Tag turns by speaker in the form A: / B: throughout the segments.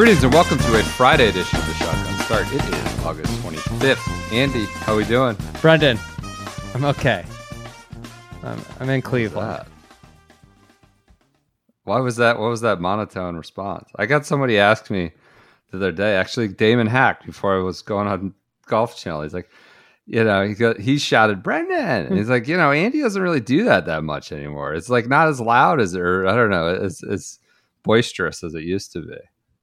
A: Greetings and welcome to a Friday edition of the Shotgun Start. It is August 25th. Andy, how are we doing?
B: Brendan, I'm okay. I'm, I'm in Cleveland.
A: Why was that? What was that monotone response? I got somebody ask me the other day, actually Damon Hack, before I was going on Golf Channel. He's like, you know, he got, he shouted Brendan. And he's like, you know, Andy doesn't really do that that much anymore. It's like not as loud as or I don't know, as as boisterous as it used to be.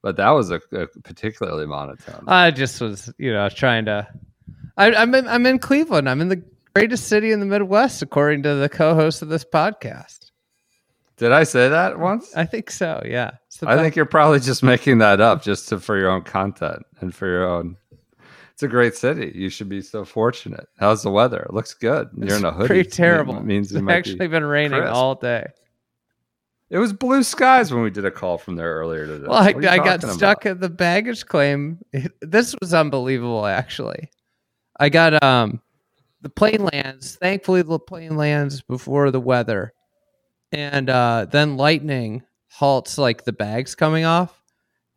A: But that was a, a particularly monotone.
B: I just was, you know, trying to. I, I'm in, I'm in Cleveland. I'm in the greatest city in the Midwest, according to the co-host of this podcast.
A: Did I say that once?
B: I think so. Yeah.
A: I think you're probably just making that up just to, for your own content and for your own. It's a great city. You should be so fortunate. How's the weather? It looks good. You're in a hoodie.
B: pretty terrible.
A: It means it
B: it's actually
A: be.
B: been raining
A: crisp.
B: all day.
A: It was blue skies when we did a call from there earlier today.
B: Well, I,
A: What are you
B: I got stuck
A: about?
B: at the baggage claim. This was unbelievable, actually. I got um the plane lands. Thankfully, the plane lands before the weather, and uh, then lightning halts like the bags coming off.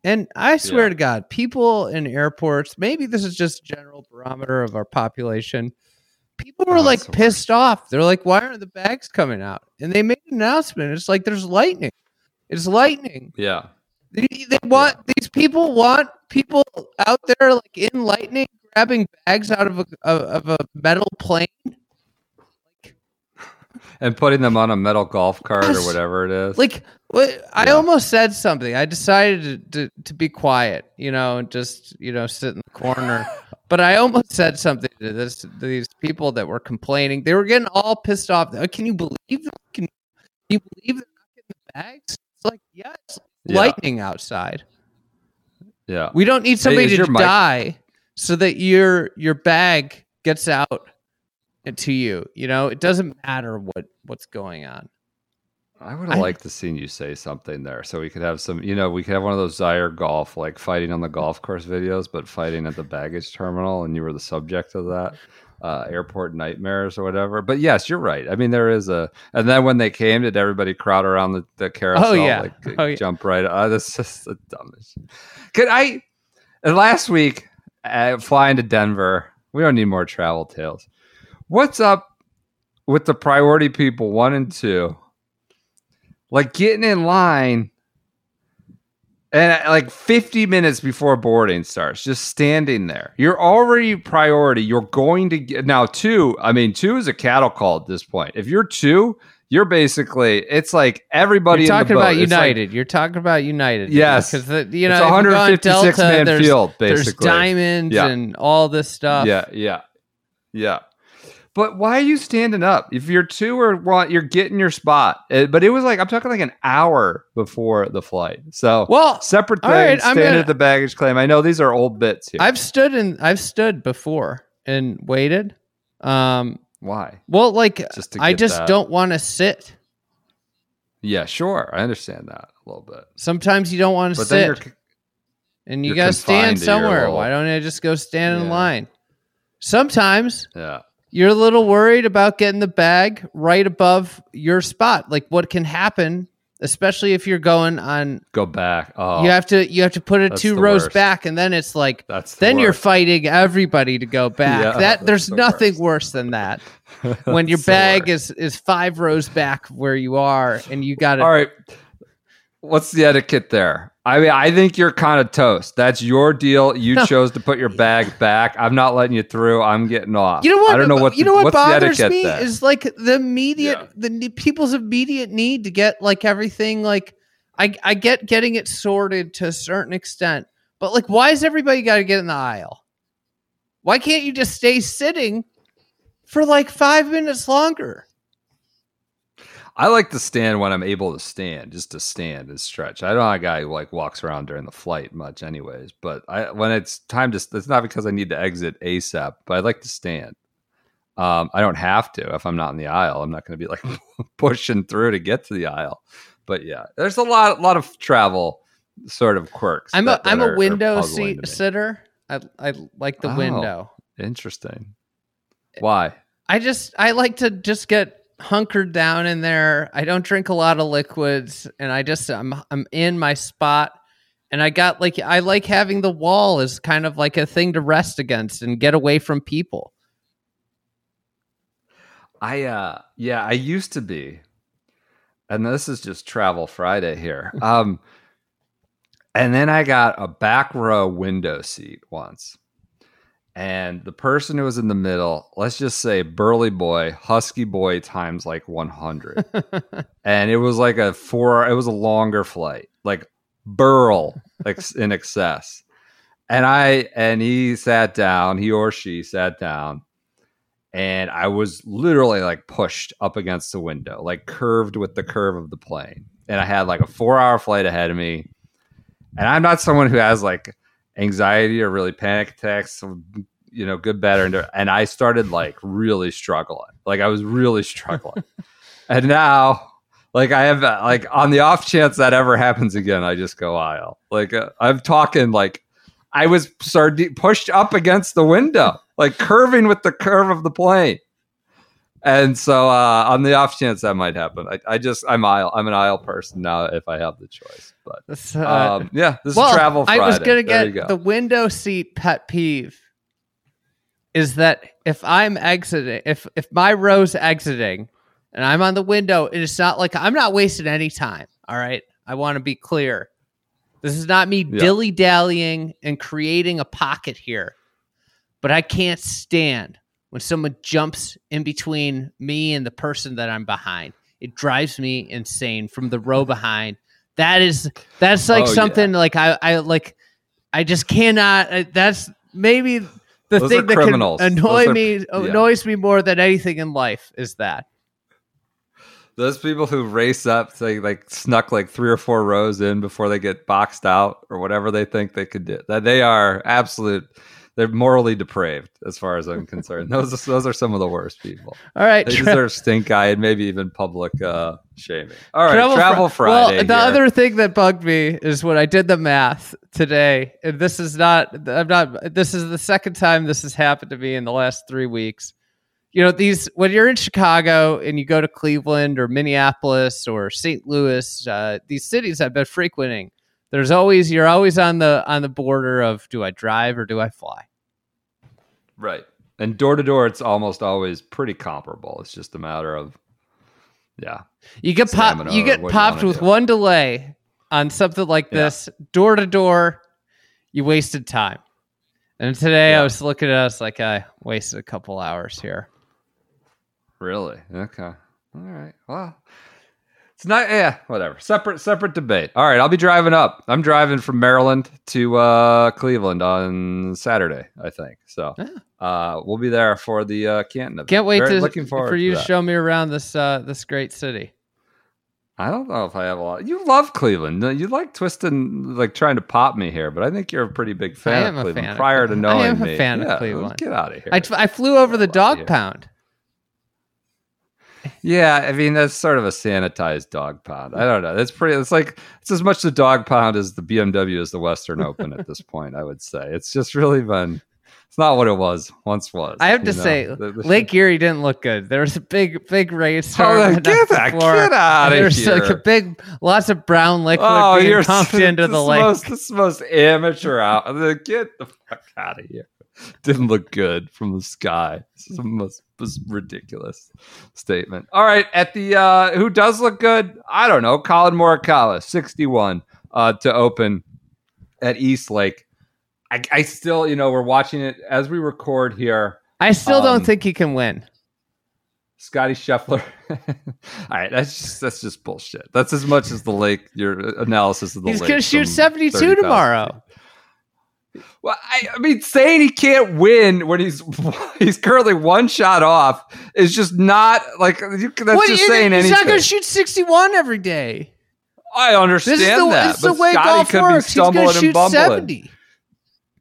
B: And I swear
A: Yeah.
B: to God, people in airports. Maybe this is just general barometer of our population. People were
A: Oh,
B: like
A: the
B: pissed off. They're like, "Why aren't the bags coming out?" And they made an announcement. It's like there's lightning. It's lightning.
A: Yeah.
B: They, they want these people want people out there like in lightning grabbing bags out of a of, of a metal plane.
A: And putting them on a metal golf cart or whatever it is.
B: Like what, I
A: Yeah.
B: almost said something. I decided to, to to be quiet, you know, and just you know sit in the corner. but I almost said something to this to these people that were complaining. They were getting all pissed off. Can you believe that? Can you believe they're not getting the bags? It's like yeah, it's
A: Yeah.
B: lightning outside.
A: yeah.
B: We don't need somebody
A: is
B: to
A: mic-
B: die so that your your bag gets out to you. You know, it doesn't matter what what's going on.
A: I would have liked to seen you say something there, so we could have some. You know, we could have one of those Zaire golf, like fighting on the golf course videos, but fighting at the baggage terminal, and you were the subject of that uh, airport nightmares or whatever. But yes, you're right. I mean, there is a. And then when they came, did everybody crowd around the, the carousel?
B: yeah.
A: like
B: Oh, yeah.
A: jump right. Uh, that's just the dumbest. Could I? Last week, uh, flying to Denver, we don't need more travel tales. What's up with the priority people one and two? like getting in line and uh, like 50 minutes before boarding starts just standing there you're already priority you're going to get now two i mean two is a cattle call at this point if you're two you're basically it's like everybody in the.
B: You're
A: talking
B: about
A: It's like-
B: United. You're talking about United.
A: Yes.
B: because you know
A: It's a
B: if you go on
A: 156
B: Delta,
A: man
B: there's,
A: field,
B: There's diamonds
A: Yeah.
B: and all this stuff.
A: yeah yeah yeah but why are you standing up if you're two or one you're getting your spot Uh, but it was like i'm talking like an hour before the flight so
B: Well,
A: separate thing
B: right, I'm
A: standing
B: gonna-
A: at the baggage claim i know these are old bits here
B: I've stood in I've stood before and waited. Um,
A: why
B: well, like
A: Just
B: I just
A: that.
B: don't want to sit.
A: Yeah, sure. I understand that a little bit.
B: Sometimes you don't want to sit. and you gotta
A: confined
B: stand
A: to
B: somewhere.
A: little-
B: Why don't I just go stand in line? Sometimes
A: yeah.
B: You're a little worried about getting the bag right above your spot. Like what can happen, especially if you're going on.
A: Go back. Oh,
B: You have to you have to put it two rows
A: worst.
B: back, and then it's like
A: that's the
B: then you're fighting everybody to go back.
A: Yeah,
B: that there's
A: the
B: nothing
A: worst.
B: worse than that. when your bag
A: worst.
B: is is five rows back where you are, and you got to
A: All right. What's the etiquette there? I mean, I think you're kind of toast. That's your deal. You chose to put your bag back. I'm not letting you through. I'm getting off.
B: You know what?
A: I don't know uh, what.
B: you
A: the-
B: know what
A: what's the
B: bothers
A: etiquette
B: me
A: there?
B: is like the immediate
A: Yeah.
B: the people's immediate need to get like everything like I I get getting it sorted to a certain extent, but like why is everybody got to get in the aisle? Why can't you just stay sitting for like five minutes longer?
A: I like to stand when I'm able to stand, just to stand and stretch. I don't know a guy who like walks around during the flight much, anyways. But I when it's time to, it's not because I need to exit ASAP, but I like to stand. Um, I don't have to if I'm not in the aisle. I'm not going to be like pushing through to get to the aisle. But yeah, there's a lot, lot of travel sort of quirks.
B: I'm
A: that-
B: a I'm a window seat sitter. I I like the
A: Oh.
B: window.
A: Interesting. Why?
B: I just I like to just get hunkered down in there. I don't drink a lot of liquids and I just I'm I'm in my spot and I got like I like having the wall as kind of like a thing to rest against and get away from people.
A: I uh yeah, I used to be. And this is just travel Friday here. Um and then I got a back row window seat once. And the person who was in the middle, let's just say burly boy, husky boy times like 100. and it was like a four it was a longer flight. Like burl like in excess. And I and he sat down, he or she sat down and I was literally like pushed up against the window, like curved with the curve of the plane. And I had like a four hour flight ahead of me. And I'm not someone who has like anxiety or really panic attacks, you know, good, bad, or indifferent. And I started like really struggling. Like I was really struggling. and now, like I have, uh, like on the off chance that ever happens again, I just go aisle. Like uh, I'm talking like I was sard- pushed up against the window, like curving with the curve of the plane. And so, uh, on the off chance that might happen, I, I just I'm aisle. I'm an aisle person now if I have the choice. But
B: uh,
A: um, yeah, this
B: well,
A: is travel. Friday.
B: I was gonna get
A: go.
B: the window seat pet peeve is that if I'm exiting, if if my row's exiting, and I'm on the window, and it's not like I'm not wasting any time. All right, I want to be clear. This is not me
A: Yeah.
B: dilly dallying and creating a pocket here, but I can't stand when someone jumps in between me and the person that I'm behind. It drives me insane from the row behind. That is that's like
A: Oh, yeah.
B: something like I I like I just cannot. That's maybe the
A: Those
B: thing that
A: criminals.
B: can annoy
A: are-
B: me
A: yeah.
B: annoys me more than anything in life is that.
A: Those people who race up, they like snuck like three or four rows in before they get boxed out or whatever they think they could do. That they are absolute. They're morally depraved, as far as I'm concerned. Those are, those are some of the worst people.
B: All right,
A: They
B: tra-
A: deserve stink eye and maybe even public uh, shaming. All right,
B: Travel
A: travel,
B: Fri-
A: Friday.
B: Well, the
A: here.
B: other thing that bugged me is when I did the math today, and this is not, I'm not, this is the second time this has happened to me in the last three weeks. You know, these, when you're in Chicago and you go to Cleveland or Minneapolis or St. Louis, uh, these cities I've been frequenting, there's always, you're always on the, on the border of do I drive or do I fly?
A: Right, and door to door, it's almost always pretty comparable. It's just a matter of, yeah,
B: You get popped. You get
A: what you
B: popped with
A: do.
B: one delay on something like this, door to door. You wasted time. And today I was looking at us like I wasted a couple hours here.
A: really, okay, all right. Well, it's not. Yeah, whatever. Separate, separate debate. All right, I'll be driving up. I'm driving from Maryland to uh, Cleveland on Saturday, I think. So, uh, we'll be there for the uh, Canton event.
B: Can't wait
A: Very-
B: to
A: looking forward
B: for you to show me around this uh, this great city.
A: I don't know if I have a lot. You love Cleveland. You like twisting, like trying to pop me here, but I think you're a pretty big fan I
B: am a
A: of Cleveland
B: fan of
A: prior to
B: Cleveland.
A: knowing
B: I am a
A: me.
B: fan of
A: Yeah,
B: Cleveland.
A: Get out of here.
B: I, I flew over the dog pound.
A: Yeah, I mean that's sort of a sanitized dog pound. I don't know. It's pretty. It's like it's as much the dog pound as the BMW is the Western Open at this point. I would say it's just really been. It's not what it was once was.
B: I have to
A: know?
B: say,
A: The- the-
B: Lake Erie didn't look good. There was a big, big race.
A: Oh, get that- get outta
B: and There's like a big, lots of brown liquid
A: Oh,
B: being
A: you're
B: pumped
A: s-
B: into the lake.
A: Most, this is the most amateur out. Get the fuck out of here. Didn't look good from the sky. This is the most, most ridiculous statement. All right, at the uh who does look good? I don't know. Collin Morikawa, sixty-one, uh, to open at East Lake. I, I still, you know, we're watching it as we record here.
B: I still
A: um,
B: don't think he can win.
A: Scottie Scheffler. All right, that's just that's just bullshit. That's as much as the lake. Your analysis of the
B: He's
A: lake
B: going to shoot 72
A: 30,000
B: tomorrow.
A: Well, I, I mean, saying he can't win when he's he's currently one shot off is just not like you, that's
B: What,
A: just saying
B: he's
A: anything.
B: not going to shoot 61 every day.
A: I understand
B: This is the,
A: that,
B: this is the
A: but
B: way
A: Scottie
B: golf
A: could
B: works.
A: be stumbling
B: he's going to
A: and
B: shoot
A: bumbling.
B: 70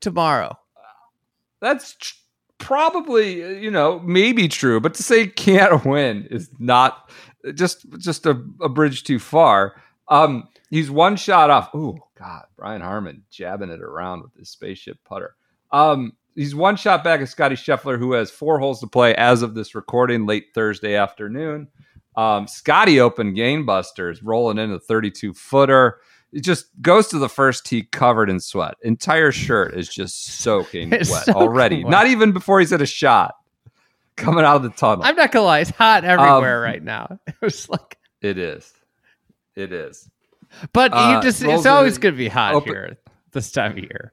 B: tomorrow.
A: That's tr- probably you know maybe true, but to say can't win is not just just a, a bridge too far. Um, he's one shot off. Ooh, God, Brian Harman jabbing it around with his spaceship putter. Um, he's one shot back of Scottie Scheffler, who has four holes to play as of this recording late Thursday afternoon. Um, Scottie opened game busters, rolling in a 32 footer. It just goes to the first tee covered in sweat. Entire shirt is just soaking wet already. Not even before he's hit a shot coming out of the tunnel.
B: I'm not to lie. It's hot everywhere
A: Um,
B: right now. It was like,
A: it is. It is.
B: But
A: uh,
B: you just, it's always going to be hot
A: open-
B: here this time of year.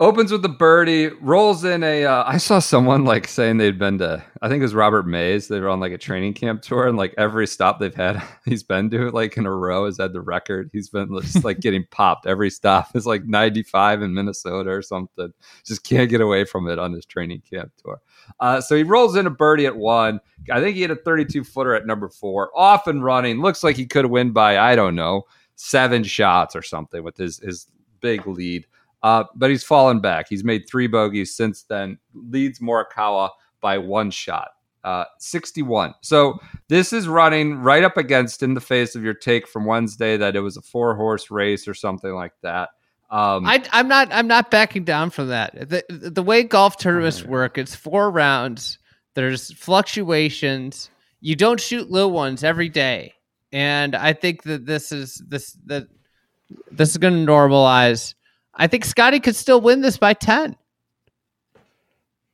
A: Opens with the birdie, rolls in a. Uh, I saw someone like saying they'd been to. I think it was Robert Mays. They were on like a training camp tour, and like every stop they've had, he's been to like in a row has had the record. He's been just like getting popped every stop. It's like 95 in Minnesota or something. Just can't get away from it on his training camp tour. Uh, so he rolls in a birdie at one. I think he hit a 32 footer at number four, off and running. Looks like he could win by I don't know seven shots or something with his his big lead. Uh, but he's fallen back. He's made three bogeys since then. Leads Morikawa by one shot, uh, 61. So this is running right up against in the face of your take from Wednesday that it was a four horse race or something like that. Um,
B: I, I'm not. I'm not backing down from that. The the way golf tournaments work, it's four rounds. There's fluctuations. You don't shoot low ones every day, and I think that this is this that this is going to normalize. I think Scottie could still win this by ten.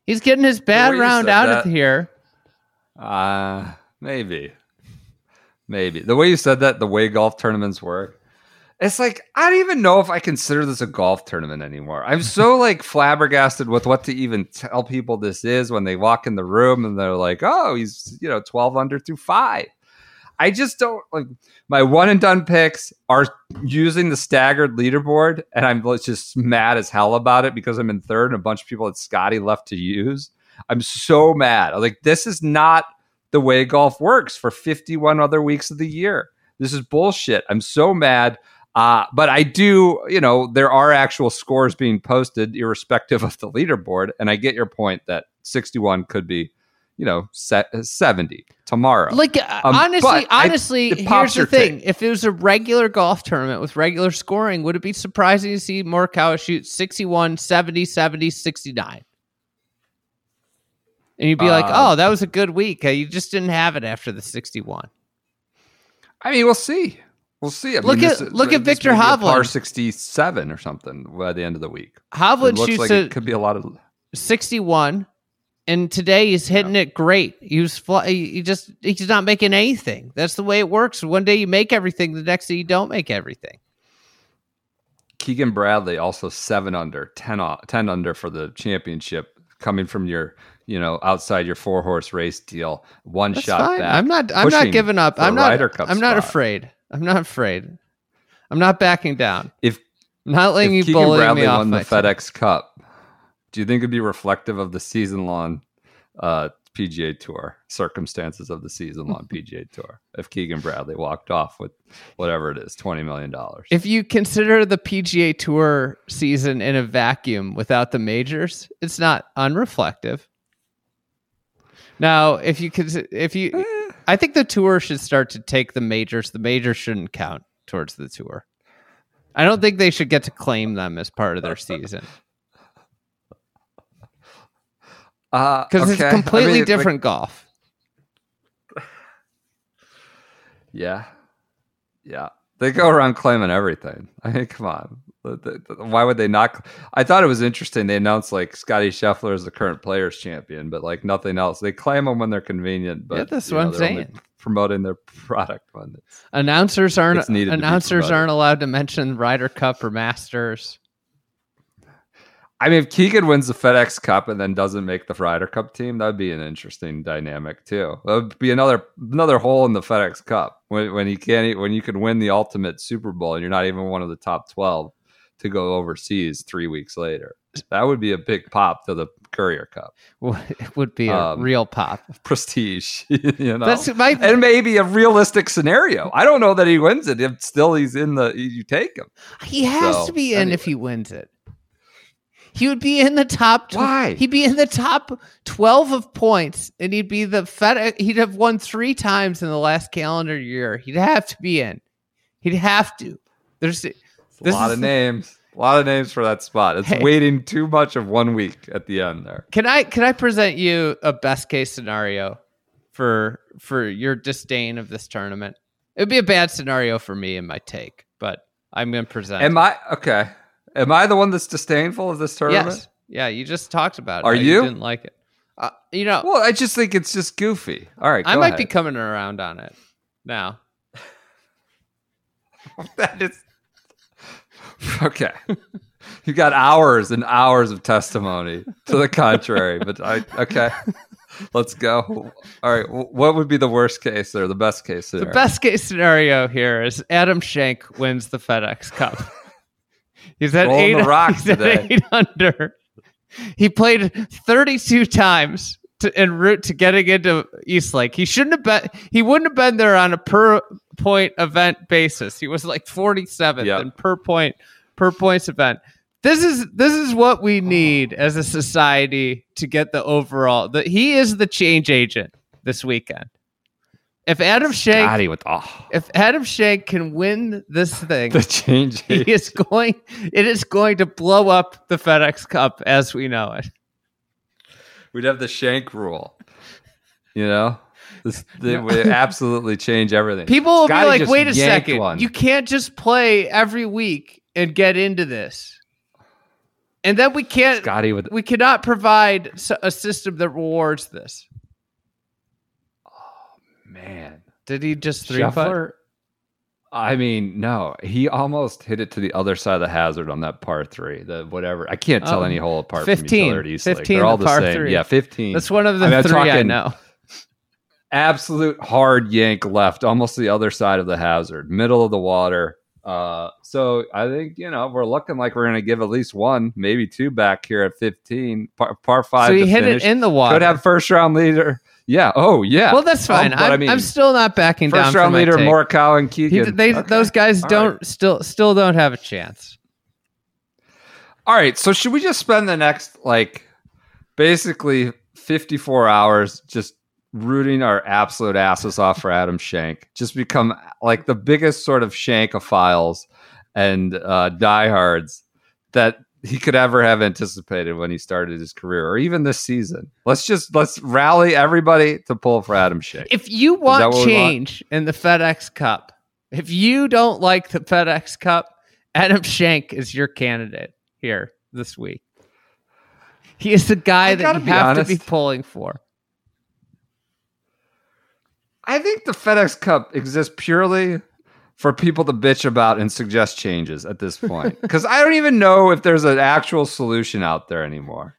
B: He's getting his bad round out
A: that-
B: of here.
A: Uh, maybe. Maybe. The way you said that, the way golf tournaments work, it's like, I don't even know if I consider this a golf tournament anymore. I'm so like flabbergasted with what to even tell people this is when they walk in the room and they're like, oh, he's, you know, 12 under through five. I just don't like my one and done picks are using the staggered leaderboard, and I'm just mad as hell about it because I'm in third and a bunch of people that Scottie left to use. I'm so mad. I'm like, this is not the way golf works for 51 other weeks of the year. This is bullshit. I'm so mad. Uh, but I do, you know, there are actual scores being posted irrespective of the leaderboard. And I get your point that 61 could be, you know, se- 70 tomorrow.
B: Like uh,
A: Um,
B: honestly,
A: but I-
B: honestly, here's the thing: if it was a regular golf tournament with regular scoring, would it be surprising to see Morikawa shoot 61, 70, 70, 69? And you'd be like,
A: Uh,
B: "Oh, that was a good week. Uh, you just didn't have it after the 61."
A: I mean, we'll see. We'll see. I
B: Look
A: mean,
B: at-
A: this-
B: look at
A: Viktor a Par
B: Hovland.
A: 67 or something by the end of the week.
B: Hovland shoots
A: like
B: a
A: it could be a lot of.
B: 61, and today he's hitting it great. He was fly, he just he's not making anything. That's the way it works. One day you make everything, the next day you don't make everything.
A: Keegan Bradley also seven under, 10, o- 10 under for the championship, coming from your, you know, outside your four horse race deal. One
B: That's
A: shot
B: fine.
A: back.
B: I'm not. I'm not giving up. I'm not. I'm not afraid. I'm not afraid. I'm not backing down.
A: If
B: not letting
A: if
B: you
A: Keegan
B: bully
A: Bradley
B: me off
A: won the
B: team.
A: FedEx Cup, do you think it'd be reflective of the season long uh, PGA Tour circumstances of the season long PGA Tour if Keegan Bradley walked off with whatever it is, twenty million dollars?
B: If you consider the PGA Tour season in a vacuum without the majors, it's not unreflective. Now, if you could, if you,
A: Eh.
B: I think the tour should start to take the majors. The majors shouldn't count towards the tour. I don't think they should get to claim them as part of their season
A: because
B: because it's completely different golf.
A: Yeah. Yeah. They go around claiming everything. I mean, come on. Why would they not? I thought it was interesting. They announced like Scottie Scheffler is the current players champion, but like nothing else. They claim them when they're convenient, but
B: Yeah, that's what
A: know,
B: I'm saying.
A: Promoting their product when
B: Announcers aren't
A: It's needed to be
B: announcers aren't allowed to mention Ryder Cup or Masters.
A: I mean, if Keegan wins the FedEx Cup and then doesn't make the Ryder Cup team, that'd be an interesting dynamic too. That would be another another hole in the FedEx Cup when when you can't when you can win the ultimate Super Bowl and you're not even one of the top twelve to go overseas three weeks later. That would be a big pop to the Courier Cup.
B: It would be a
A: Um,
B: real pop.
A: Prestige, you know.
B: That's my
A: and maybe a realistic scenario. I don't know that he wins it. If still he's in the, you take him.
B: He has
A: So,
B: to be in
A: anyway.
B: if he wins it. He would be in the top. Tw-
A: Why?
B: He'd be in the top twelve of points, and he'd be the Fed. He'd have won three times in the last calendar year. He'd have to be in. He'd have to. There's
A: a lot of names. A lot of names for that spot. It's
B: Hey.
A: waiting too much of one week at the end there.
B: Can I can I present you a best case scenario for for your disdain of this tournament? It would be a bad scenario for me in my take, but I'm going to present.
A: Am. I okay? Am I the one that's disdainful of this tournament?
B: Yes. Yeah, you just talked about it.
A: Are
B: how
A: you?
B: didn't like it. Uh, you know,
A: Well, I just think it's just goofy. All right,
B: I might
A: ahead.
B: be coming around on it now.
A: that is okay. you got hours and hours of testimony to the contrary, but I okay. Let's go. All right, what would be the worst case or the best case
B: The
A: scenario?
B: best case scenario here is Adam Schenk wins the FedEx Cup. He's at
A: Rolling
B: eight.
A: the rocks today.
B: eight under. He played 32 times to, en route to getting into East Lake. He shouldn't have been. He wouldn't have been there on a per point event basis. He was like 47th
A: Yep.
B: and per point per points event. This is this is what we need as a society to get the overall. The, he is the change agent this weekend. If Adam Schenk
A: Scottie with oh,
B: if Adam Schenk can win this thing,
A: the change.
B: he is going. It is going to blow up the FedEx Cup as we know it.
A: We'd have the shank rule. You know, this they would absolutely change everything.
B: People will
A: Scottie
B: be like, "Wait a second,
A: one.
B: you can't just play every week and get into this." And then we can't.
A: Scottie with
B: We cannot provide a system that rewards this.
A: Man.
B: Did he just three putt?
A: I mean, no, he almost hit it to the other side of the hazard on that par three. The whatever I can't tell
B: Oh,
A: any hole apart
B: 15,
A: from each other at East Lake.
B: 15
A: They're all
B: the
A: the same.
B: three.
A: Yeah, fifteen.
B: That's one of the
A: I mean,
B: 3 I know.
A: absolute hard yank left, almost the other side of the hazard, middle of the water. Uh, so I think you know we're looking like we're going to give at least one, maybe two back here at fifteen, par, par five.
B: So he hit
A: finish.
B: it in the water.
A: Could have first round leader. Yeah. Oh yeah.
B: well, that's
A: Um,
B: fine. I'm,
A: I mean,
B: I'm still not backing down
A: first
B: from
A: round leader
B: take.
A: And
B: He,
A: Keegan.
B: they,
A: Okay.
B: Those guys
A: All
B: don't
A: right.
B: still still don't have a chance.
A: All right. So should we just spend the next like basically 54 hours just rooting our absolute asses off for Adam Schenk? Just become like the biggest sort of Shankophiles and uh, diehards that he could ever have anticipated when he started his career or even this season. Let's just let's rally everybody to pull for Adam Schenk.
B: If you want
A: what we want?
B: change in the FedEx Cup, if you don't like the FedEx Cup, Adam Schenk is your candidate here this week. He is the guy
A: I
B: that you have to be pulling for.
A: I think the FedEx Cup exists purely for people to bitch about and suggest changes at this point. Because I don't even know if there's an actual solution out there anymore.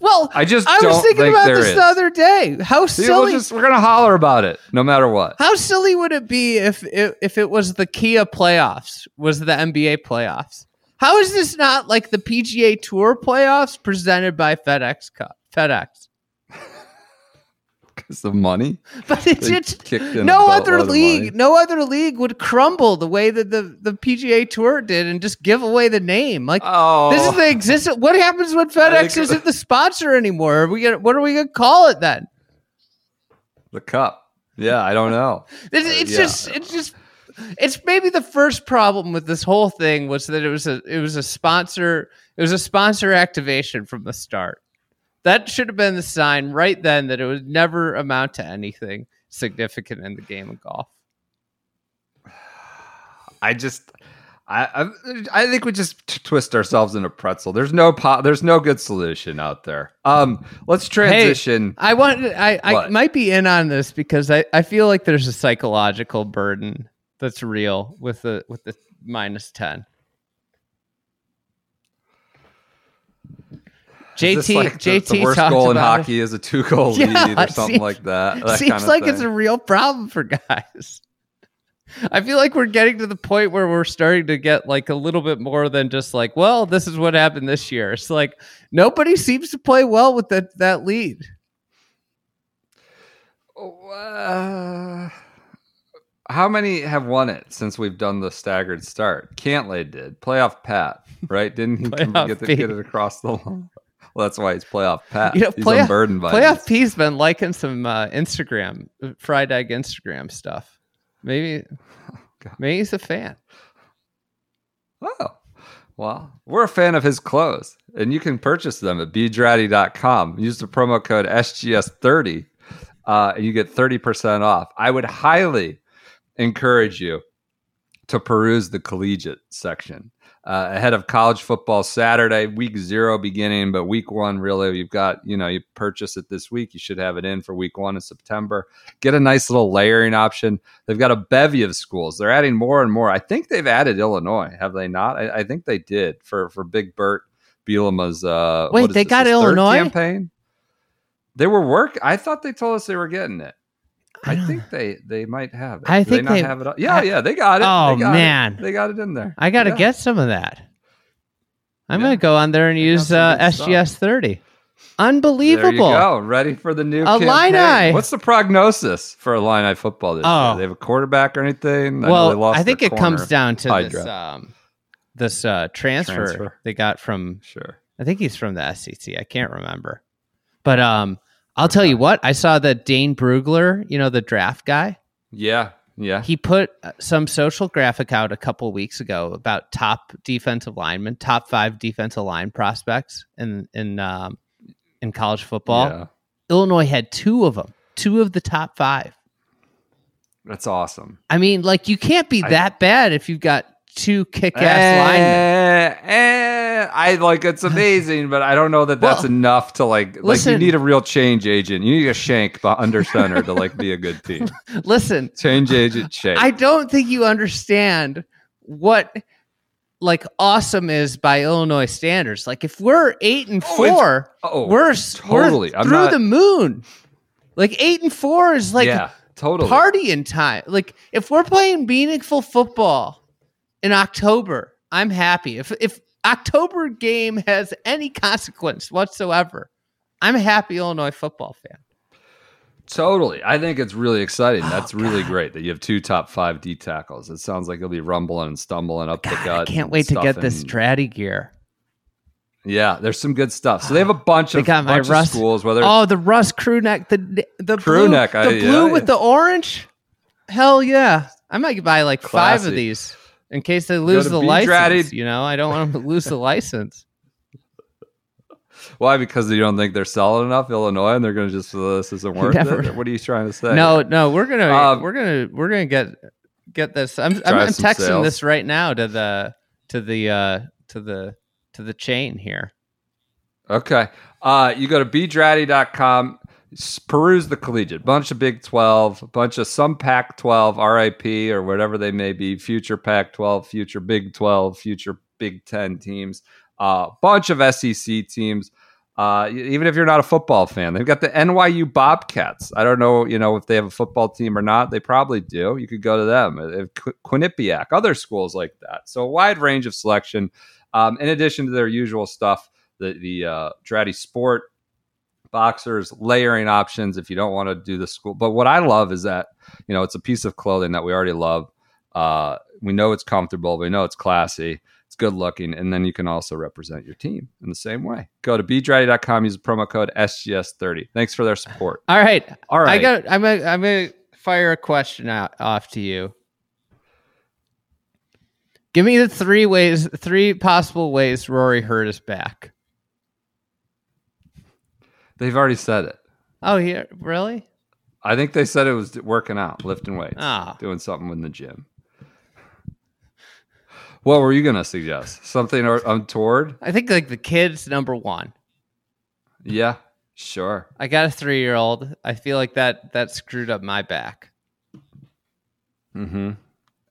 B: Well,
A: I just
B: I was thinking
A: think
B: about this
A: is.
B: the other day. How silly!
A: just, we're gonna holler about it no matter what.
B: How silly would it be if it, if it was the Kia playoffs, was the NBA playoffs? How is this not like the PGA Tour playoffs presented by FedEx Cup? FedEx.
A: Because the money.
B: But it's, it's no other league, no other league would crumble the way that the, the PGA Tour did and just give away the name. Like
A: Oh,
B: this is the existence. What happens when FedEx isn't the sponsor anymore? Are we gonna, what are we gonna call it then?
A: the cup. Yeah, I don't know.
B: It's,
A: Uh, yeah.
B: just it's just it's maybe the first problem with this whole thing was that it was a it was a sponsor it was a sponsor activation from the start. That should have been the sign right then that it would never amount to anything significant in the game of golf.
A: I just. I, I I think we just t- twist ourselves in a pretzel. There's no po- there's no good solution out there. Um, let's transition.
B: I want I I might be in on this because I I feel like there's a psychological burden that's real with the with the minus 10.
A: Is this
B: JT
A: like the,
B: JT
A: the worst goal in
B: hockey it.
A: is a two goal
B: Yeah,
A: lead or something
B: seems-
A: like that. that
B: Seems
A: kind of
B: like
A: thing.
B: it's a real problem for guys. I feel like we're getting to the point where we're starting to get like a little bit more than just like, well, this is what happened this year. It's like nobody seems to play well with that that lead.
A: Uh, how many have won it since we've done the staggered start? Cantlay did. Playoff Pat, right? Didn't he get, the, get it across the line? Well, that's why he's playoff Pat.
B: You know,
A: he's
B: playoff-
A: unburdened by
B: Playoff
A: this.
B: P's been liking some uh, Instagram, fried egg Instagram stuff. Maybe,
A: God.
B: maybe he's a fan.
A: Oh, well, we're a fan of his clothes, and you can purchase them at bdraddy.com. Use the promo code SGS30, uh, and you get 30% off. I would highly encourage you to peruse the collegiate section. Uh, ahead of college football Saturday, week zero beginning, but week one, really, you've got, you know, you purchase it this week. You should have it in for week one in September. Get a nice little layering option. They've got a bevy of schools. They're adding more and more. I think they've added Illinois, have they not? I, I think they did for for Big Bret Bielema's. Uh,
B: Wait, they
A: this,
B: got Illinois?
A: campaign. They were work. I thought they told us they were getting it.
B: I
A: I think they they might have it.
B: I
A: Do they
B: think
A: not
B: they-
A: have it. Yeah,
B: I-
A: yeah, they got it.
B: Oh,
A: They got it.
B: man.
A: they got it in there.
B: I got to
A: Yeah.
B: get some of that. I'm
A: Yeah.
B: to go on there and
A: They
B: use uh,
A: good stuff.
B: SGS 30.
A: There you
B: Unbelievable.
A: go. Ready for the new
B: Illini.
A: campaign. What's the prognosis for Illini football this
B: Oh.
A: year? They have a quarterback or anything? I
B: Well,
A: lost
B: I think it comes down to
A: Hydra.
B: this um, this uh, transfer,
A: Transfer.
B: they got from
A: Sure.
B: I think he's from the SEC. I can't remember. But um, I'll tell you what, I saw that Dane Brugler, you know, the draft guy,
A: Yeah. Yeah.
B: he put uh, some social graphic out a couple weeks ago about top defensive linemen, top five defensive line prospects in in um, in college football.
A: Yeah.
B: Illinois had two of them, two of the top five.
A: That's awesome.
B: I mean, like you can't be
A: I-
B: that bad if you've got two kick-ass linemen.
A: Eh, eh, I like it's amazing, but I don't know that that's
B: Well,
A: enough to like. like you need a real change agent. You need a shank under center to like be a good team.
B: Listen,
A: Change agent shank.
B: I don't think you understand what like awesome is by Illinois standards. Like if we're eight and
A: Oh,
B: four,
A: oh,
B: we're
A: totally.
B: we're
A: I'm
B: through
A: not-
B: the moon. Like eight and four is like
A: yeah, totally.
B: partying time. Like if we're playing meaningful football in October, I'm happy. If if October game has any consequence whatsoever, I'm a happy Illinois football fan.
A: Totally. I think it's really exciting. That's oh, really
B: Oh, God.
A: great that you have two top five D tackles. It sounds like you'll be rumbling and stumbling up the gut.
B: I can't wait to get this Draddy gear.
A: Yeah, there's some good stuff. So they have a bunch
B: They
A: of
B: got my
A: bunch of
B: Russ-
A: schools. Whether
B: Oh, the Russ crew neck, the the
A: Crew
B: blue,
A: neck, I-
B: the blue
A: yeah,
B: with
A: yeah.
B: the orange. Hell yeah! I might buy like five of these in case they lose the license.
A: Draddy.
B: You know, I don't want them to lose the license.
A: why? Because you don't think they're selling enough Illinois, and they're going to just uh, this isn't worth
B: Never.
A: it. What are you trying to say?
B: No, no, we're gonna
A: Um,
B: we're gonna we're gonna get get this. I'm I'm, I'm texting
A: sales.
B: this right now to the to the uh to the to the chain here.
A: Okay. Uh, you go to bdraddy.com, s- peruse the collegiate, bunch of Big 12, bunch of some Pac 12, RIP, or whatever they may be, future Pac 12, future Big 12, future Big 10 teams, a uh, bunch of SEC teams. Uh, even if you're not a football fan, they've got the NYU Bobcats. I don't know, you know, if they have a football team or not. They probably do. You could go to them. They Qu- Quinnipiac, other schools like that. So a wide range of selection. Um, in addition to their usual stuff, the the uh, Sport boxers layering options if you don't want to do the school. But what I love is that you know it's a piece of clothing that we already love. Uh, we know it's comfortable. We know it's classy. It's good looking, and then you can also represent your team in the same way. Go to bdraddy.com. Use the promo code SGS30. Thanks for their support.
B: All right,
A: All right.
B: I got. I'm gonna I'm gonna fire a question out off to you. Give me the three ways, three possible ways Rory hurt his back.
A: They've already said it.
B: Oh, here, really?
A: I think they said it was working out, lifting weights,
B: Ah.
A: doing something in the gym. What were you going to suggest? Something untoward?
B: I think like the kids number one.
A: Yeah, sure.
B: I got a three year old. I feel like that that screwed up my back.
A: Mm-hmm.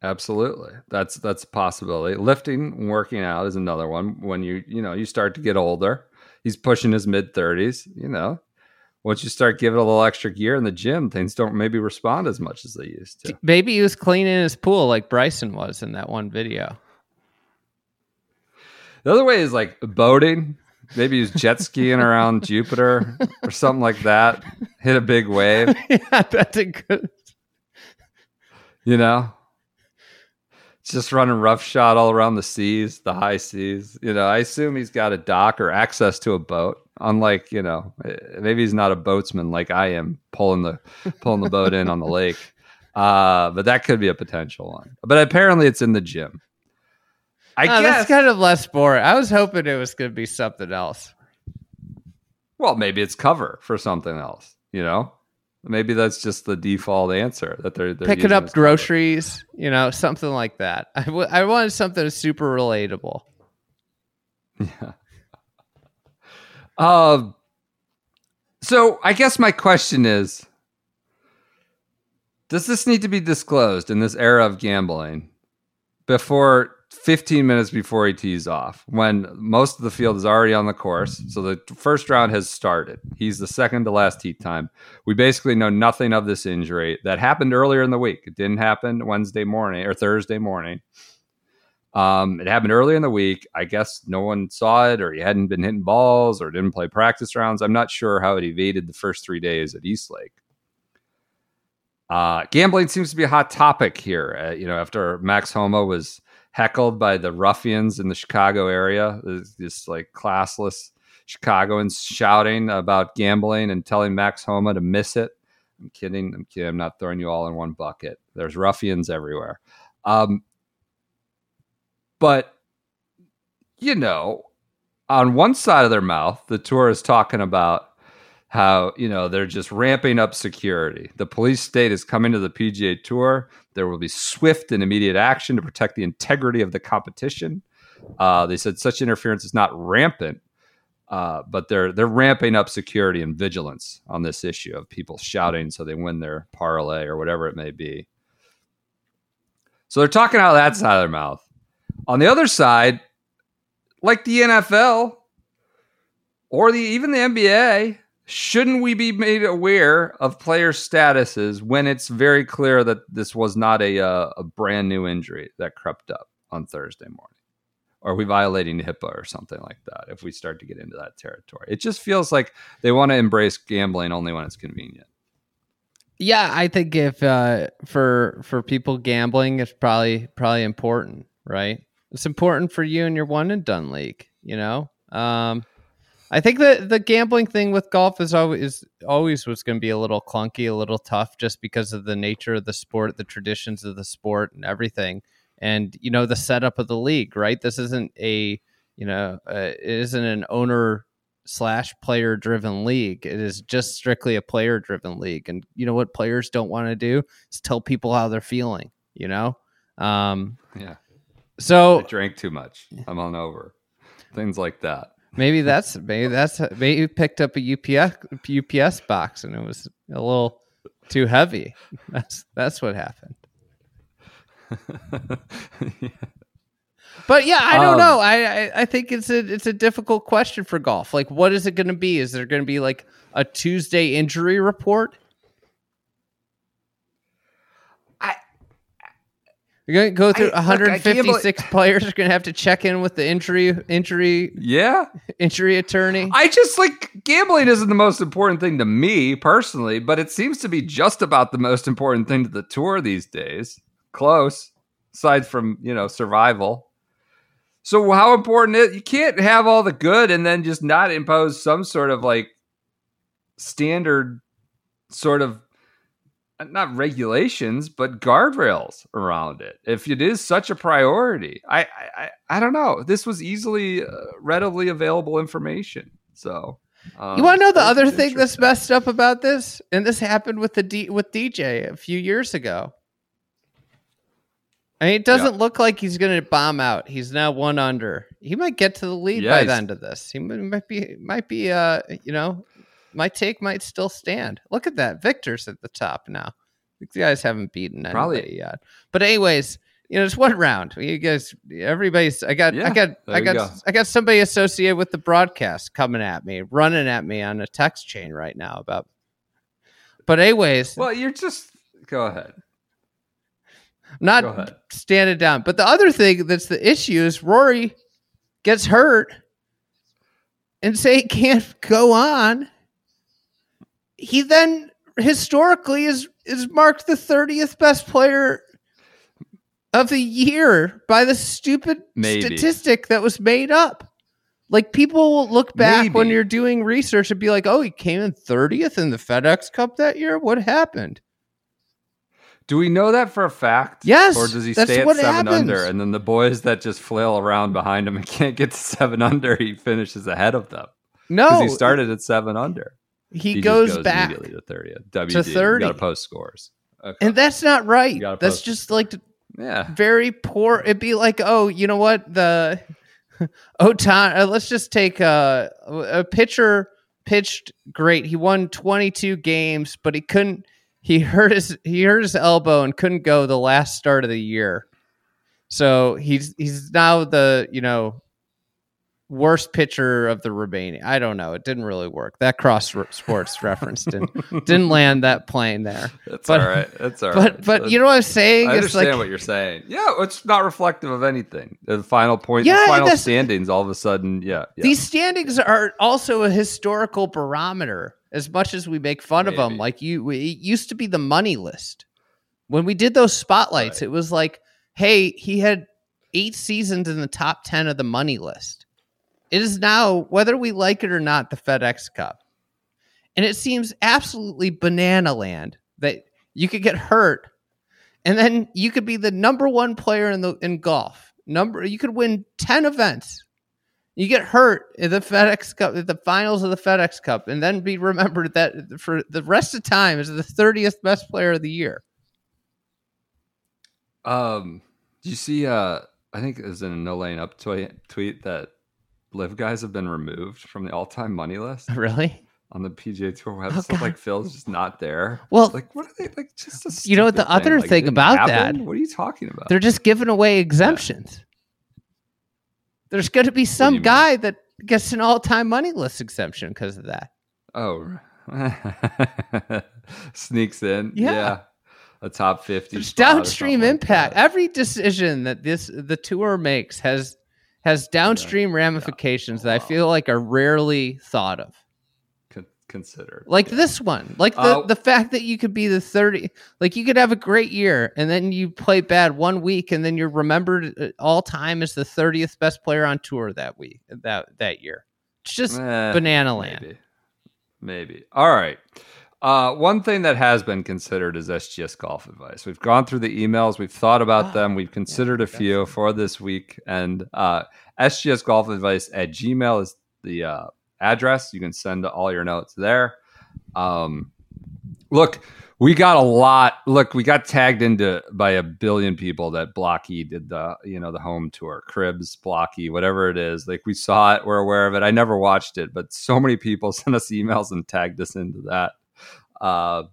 A: Absolutely. That's that's a possibility. Lifting and working out is another one. When you you know you start to get older, he's pushing his mid thirties. You know, once you start giving a little extra gear in the gym, things don't maybe respond as much as they used to.
B: Maybe he was cleaning his pool like Bryson was in that one video.
A: The other way is like boating. Maybe he's jet skiing around Jupiter or something like that. Hit a big wave,
B: yeah, that's a good.
A: you know? Just running rough shot all around the seas, the high seas. You know, I assume he's got a dock or access to a boat. Unlike, you know, eh, maybe he's not a boatsman like I am, pulling the pulling the boat in on the lake. Uh, but that could be a potential one. But apparently, it's in the gym. I
B: Oh,
A: guess.
B: that's kind of less boring. I was hoping it was going to be something else.
A: Well, maybe it's cover for something else. You know, maybe that's just the default answer that they're, they're
B: Picking up groceries, you know, something like that. I, w- I wanted something super relatable.
A: Yeah. Um. So I guess my question is: Does this need to be disclosed in this era of gambling before 15 minutes before he tees off, when most of the field is already on the course? So the first round has started. He's the second to last tee time. We basically know nothing of this injury that happened earlier in the week. It didn't happen Wednesday morning or Thursday morning. Um, it happened early in the week. I guess no one saw it, or he hadn't been hitting balls, or didn't play practice rounds. I'm not sure how it evaded the first three days at Eastlake. Uh, gambling seems to be a hot topic here. Uh, you know, after Max Homa was heckled by the ruffians in the Chicago area, this like classless Chicagoans shouting about gambling and telling Max Homa to miss it. I'm kidding. I'm kidding. I'm not throwing you all in one bucket. There's ruffians everywhere. Um, but you know, on one side of their mouth, the tour is talking about how you know they're just ramping up security. The police state is coming to the PGA Tour. There will be swift and immediate action to protect the integrity of the competition. Uh, they said such interference is not rampant, uh, but they're they're ramping up security and vigilance on this issue of people shouting so they win their parlay or whatever it may be. So they're talking out of that side of their mouth. On the other side, like the NFL or the even the NBA, shouldn't we be made aware of player statuses when it's very clear that this was not a uh, a brand new injury that crept up on Thursday morning? Are we violating HIPAA or something like that if we start to get into that territory? It just feels like they want to embrace gambling only when it's convenient.
B: Yeah, I think if uh, for for people gambling, it's probably probably important, right? It's important for you and your one and done league. You know, um, I think that the gambling thing with golf is always always was going to be a little clunky, a little tough, just because of the nature of the sport, the traditions of the sport, and everything, and you know the setup of the league. Right, this isn't a you know uh, it isn't an owner slash player driven league. It is just strictly a player driven league. And you know what players don't want to do is tell people how they're feeling, you know? Um,
A: Yeah. I
B: so
A: drank too much. I'm on over. Things like that.
B: Maybe that's, maybe that's, maybe you picked up a UPS, UPS box and it was a little too heavy. That's, that's what happened. But yeah, I don't
A: Um,
B: know. I, I I think it's a it's a difficult question for golf. Like, what is it going to be? Is there going to be like a Tuesday injury report? You're going to go through
A: I- look, I can't believe-
B: 156 players. Are going to have to check in with the injury injury
A: yeah.
B: injury attorney.
A: I just like gambling isn't the most important thing to me personally, but it seems to be just about the most important thing to the tour these days. Close, aside from you know survival. So how important is you can't have all the good and then just not impose some sort of like standard sort of not regulations but guardrails around it if it is such a priority i i i, don't know this was easily uh, readily available information so um,
B: you want to know the other thing that's messed up about this? And this happened with the D, with DJ a few years ago. I mean, it doesn't look like he's going to bomb out. He's now one under. He might get to the lead
A: Yeah,
B: by the end of this. He might might be might be uh you know my take might still stand. Look at that, Viktor's at the top now. These guys haven't beaten anybody
A: Probably-
B: yet. But anyways, you know, it's one round. You guys, everybody's. I got, I got, I got,
A: go.
B: I got somebody associated with the broadcast coming at me, running at me on a text chain right now about. But anyways,
A: Well, you're just go ahead.
B: not ahead. standing down. But the other thing that's the issue is Rory gets hurt, and say can't
A: Go ahead. Maybe.
B: statistic that was made up. Like people will look back when you're doing research and be like, "Oh, he came in 30th in the FedEx Cup that year. What happened?"
A: Do we know that for a fact?
B: Yes,
A: Or does he stay at seven
B: happens.
A: under, and then the boys that just flail around behind him and can't get to seven under, he finishes ahead of them
B: No,
A: because he started at seven under.
B: He,
A: just
B: goes, back
A: immediately to thirtieth. WD.
B: to 30.
A: Got to post scores. Okay.
B: And that's not right. That's
A: post-
B: just like
A: yeah.
B: very poor. It'd be like, oh, you know what? The Otan. Uh, let's just take a, a pitcher pitched great. He won 22 games, but he couldn't. He hurt his he hurt his elbow and couldn't go the last start of the year. So he's he's now the you know worst pitcher of the remaining. I don't know. It didn't really work. That cross sports reference didn't didn't land that plane there.
A: That's
B: But-
A: all right. That's all
B: But
A: right.
B: but you know what I'm saying?
A: I understand
B: like
A: what you're saying. Yeah, it's not reflective of anything. The final point,
B: Yeah,
A: the final standings, all of a sudden, yeah. yeah.
B: These standings are also a historical barometer. As much as we make fun of them, like you, it used to be the money list. When we did those spotlights,
A: Right.
B: it was like, hey, he had eight seasons in the top ten of the money list. It is now, whether we like it or not, the FedEx Cup, and it seems absolutely banana land that you could get hurt, and then you could be the number one player in the in golf. Number, you could win ten events, you get hurt in the FedEx Cup, at the finals of the FedEx Cup, and then be remembered that for the rest of time as the 30th best player of the year.
A: Um, do you see? Uh, I think it was in a No Laying Up tweet, tweet that LIV guys have been removed from the all time money list
B: Really?
A: on the PGA Tour
B: Oh,
A: website.
B: God.
A: like Phil's just not there.
B: Well-
A: like what are they like? Just a
B: You know what the other
A: Like,
B: thing about
A: happen?
B: that-
A: What are you talking about?
B: They're just giving away exemptions. There's going to be some
A: you mean?
B: guy that gets an all time money list exemption because of that.
A: Oh, sneaks in.
B: Yeah.
A: Yeah. A top 50.
B: There's downstream
A: something like
B: impact. Every decision that this the tour makes has has downstream ramifications that I feel like are rarely thought of.
A: Con- considered.
B: like
A: Yeah.
B: this one like the,
A: Uh,
B: the fact that you could be the 30 like you could have a great year and then you play bad one week and then you're remembered uh, all time as the 30th best player on tour that week that that year it's just
A: Eh,
B: banana land
A: Maybe. Maybe. All right. Uh, one thing that has been considered is SGS golf advice. We've gone through the emails, we've thought about
B: Ah,
A: them, we've considered a few for this week. And uh, SGS golf advice at Gmail is the uh, address. You can send all your notes there. Um, look, we got a lot. Look, we got tagged into by a billion people that Blocky did the, you know, the home tour, Cribs, Blocky, whatever it is. Like we saw it, we're aware of it. I never watched it, but so many people sent us emails and tagged us into that. Uh,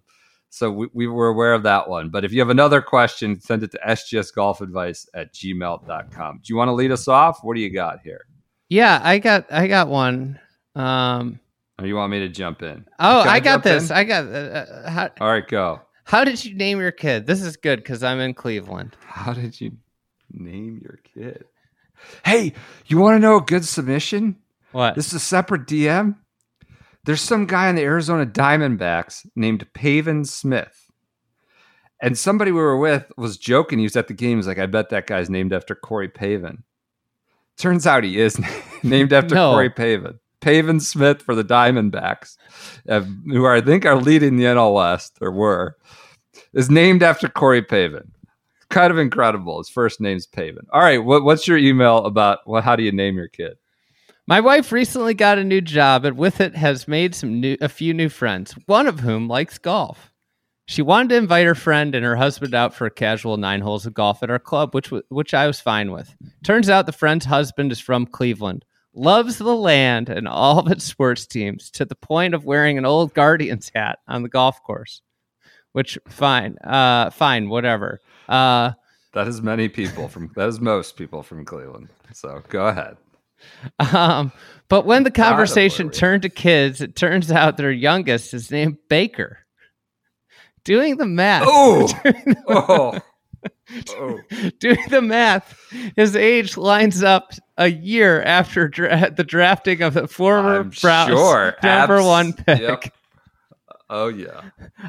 A: so we, we were aware of that one. But if you have another question, send it to sgsgolfadvice at gmail.com. Do you want to lead us off? What do you got here?
B: yeah i got i got one um
A: Or you want me to jump in?
B: oh
A: I
B: i got this
A: in?
B: i got uh, uh, how,
A: All right, go.
B: how did you name your kid this is good because i'm in cleveland
A: How did you name your kid? Hey, you want to know a good submission?
B: what
A: This is a separate DM. There's some guy in the Arizona Diamondbacks named Pavin Smith. And somebody we were with was joking. He was at the game. He's like, I bet that guy's named after Corey Pavin. Turns out he is named after
B: No.
A: Corey Pavin. Pavin Smith for the Diamondbacks, uh, who I think are leading the NL West, or were, is named after Corey Pavin. Kind of incredible. His first name's Pavin. All right, what, what's your email about? What? How do you name your kid?
B: My wife recently got a new job and with it has made some new a few new friends, one of whom likes golf. She wanted to invite her friend and her husband out for a casual 9 holes of golf at our club, which which I was fine with. Turns out the friend's husband is from Cleveland, loves the land and all of its sports teams to the point of wearing an old Guardians hat on the golf course. Which fine. Uh fine, whatever. Uh
A: That is many people from that is most people from Cleveland. So go ahead.
B: Um, but when the conversation turned to kids, it turns out their youngest is named Baker. Doing the math,
A: Oh, oh, oh.
B: doing the math, his age lines up a year after dra- the drafting of the former
A: I'm
B: Browns
A: sure.
B: number
A: Abs-
B: one pick.
A: yep. Oh yeah.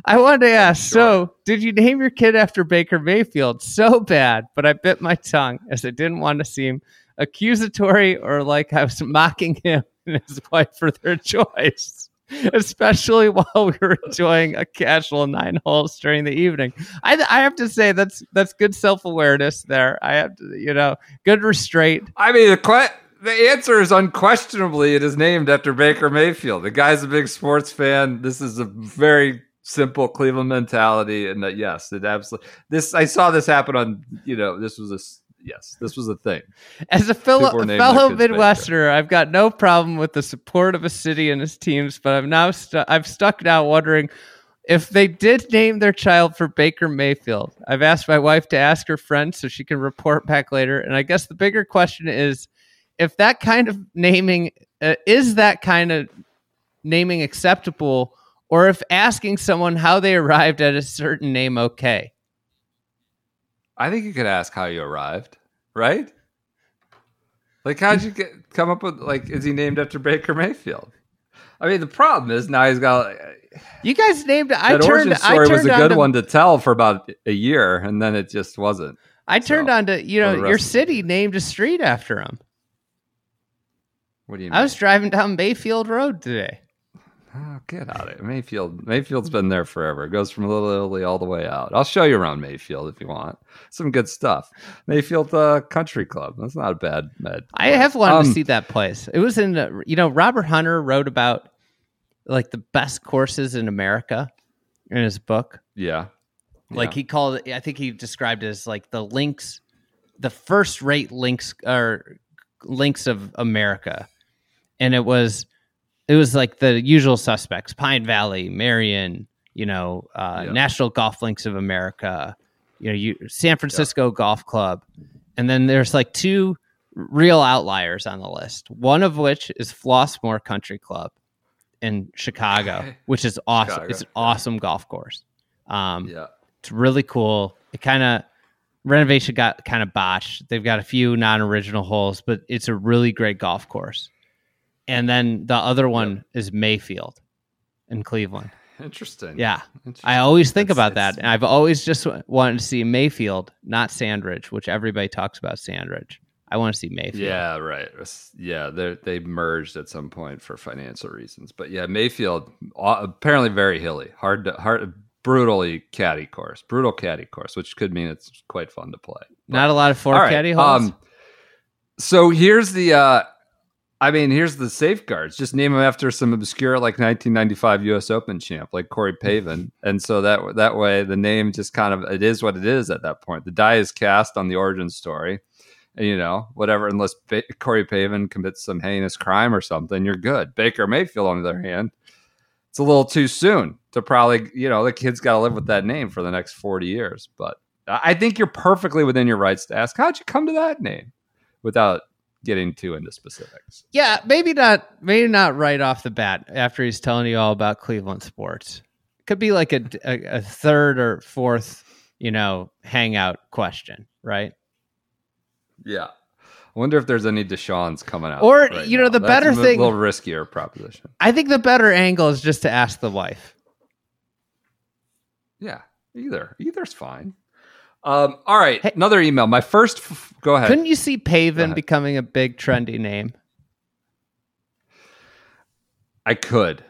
B: I wanted to ask,
A: sure.
B: so did you name your kid after Baker Mayfield? So bad, but I bit my tongue as I didn't want to seem accusatory or like I was mocking him and his wife for their choice. Especially while we were enjoying a casual nine holes during the evening, I, I have to say that's that's good self awareness there. I have to, you know, good restraint.
A: I mean, the que- the answer is unquestionably it is named after Baker Mayfield. The guy's a big sports fan. This is a very simple Cleveland mentality, and that yes, it absolutely this. I saw this happen on. You know, this was a yes, this was a thing.
B: As a fellow,
A: People were naming
B: fellow Midwesterner, I've got no problem with the support of a city and its teams, but I'm now stu- I've stuck now wondering if they did name their child for Baker Mayfield. I've asked my wife to ask her friends so she can report back later, and I guess the bigger question is if that kind of naming uh, is that kind of naming acceptable, or if asking someone how they arrived at a certain name okay.
A: I think you could ask how you arrived, right? Like, how'd you get come up with like? Is he named after Baker Mayfield? I mean, the problem is now he's got uh,
B: You guys named. I
A: that
B: turned.
A: origin
B: I
A: story
B: turned
A: was a good
B: to-
A: one to tell for about a year, and then it just wasn't.
B: I turned
A: So,
B: on to you know your
A: rest of the
B: city named a street after him.
A: What do you? Mean?
B: I was driving down Mayfield Road today.
A: Oh, get out of it. Mayfield. Mayfield's been there forever. It goes from Little Italy all the way out. I'll show you around Mayfield if you want. Some good stuff. Mayfield uh, Country Club. That's not a bad. bad
B: I have wanted
A: Um,
B: to see that place. It was in uh, you know Robert Hunter wrote about like the best courses in America in his book.
A: Yeah.
B: Like
A: Yeah.
B: he called it. I think he described it as like the links, the first rate links or links of America, and it was it was like the usual suspects: Pine Valley, Merion, you know, uh,
A: Yeah.
B: National Golf Links of America, you know, you, San Francisco Golf Club, and then there's like two real outliers on the list. One of which is Flossmoor Country Club in Chicago, which is awesome.
A: Chicago,
B: It's an awesome golf course. Um,
A: Yeah.
B: it's really cool. It kind of renovation got kind of botched. They've got a few non-original holes, but it's a really great golf course. And then the other one is Mayfield in Cleveland.
A: Interesting.
B: Yeah.
A: Interesting.
B: I always think
A: That's-
B: about that. And I've always just wanted to see Mayfield, not Sand Ridge, which everybody talks about Sand Ridge. I want to see Mayfield.
A: Yeah, right. Yeah, they they merged at some point for financial reasons, but yeah, Mayfield apparently very hilly, hard to hard, brutally caddy course, brutal caddy course, which could mean it's quite fun to play.
B: Not a lot of four
A: right,
B: caddy holes.
A: Um, so here's the, uh, I mean, here's the safeguards. Just name them after some obscure, like 1995 U.S. Open champ, like Corey Pavin, and so that that way the name just kind of it is what it is at that point. The die is cast on the origin story, you know whatever. Unless ba- Corey Pavin commits some heinous crime or something, you're good. Baker Mayfield, on the other hand, it's a little too soon to probably you know the kid's got to live with that name for the next 40 years. But I think you're perfectly within your rights to ask, how'd you come to that name? Without getting too into specifics.
B: Yeah, maybe not. Maybe not right off the bat after he's telling you all about Cleveland sports. Could be like a, a, a third or fourth, you know, hangout question, right?
A: Yeah. I wonder if there's any Deshaun's coming out.
B: Or,
A: right
B: you know,
A: now.
B: the
A: That's
B: better
A: a
B: thing- a
A: little riskier proposition.
B: I think the better angle is just to ask the wife.
A: Yeah, either either's fine. Um, all right,
B: Hey-
A: another email. My first. F- go ahead.
B: Couldn't you see
A: ahead.
B: becoming a big trendy name?
A: I could.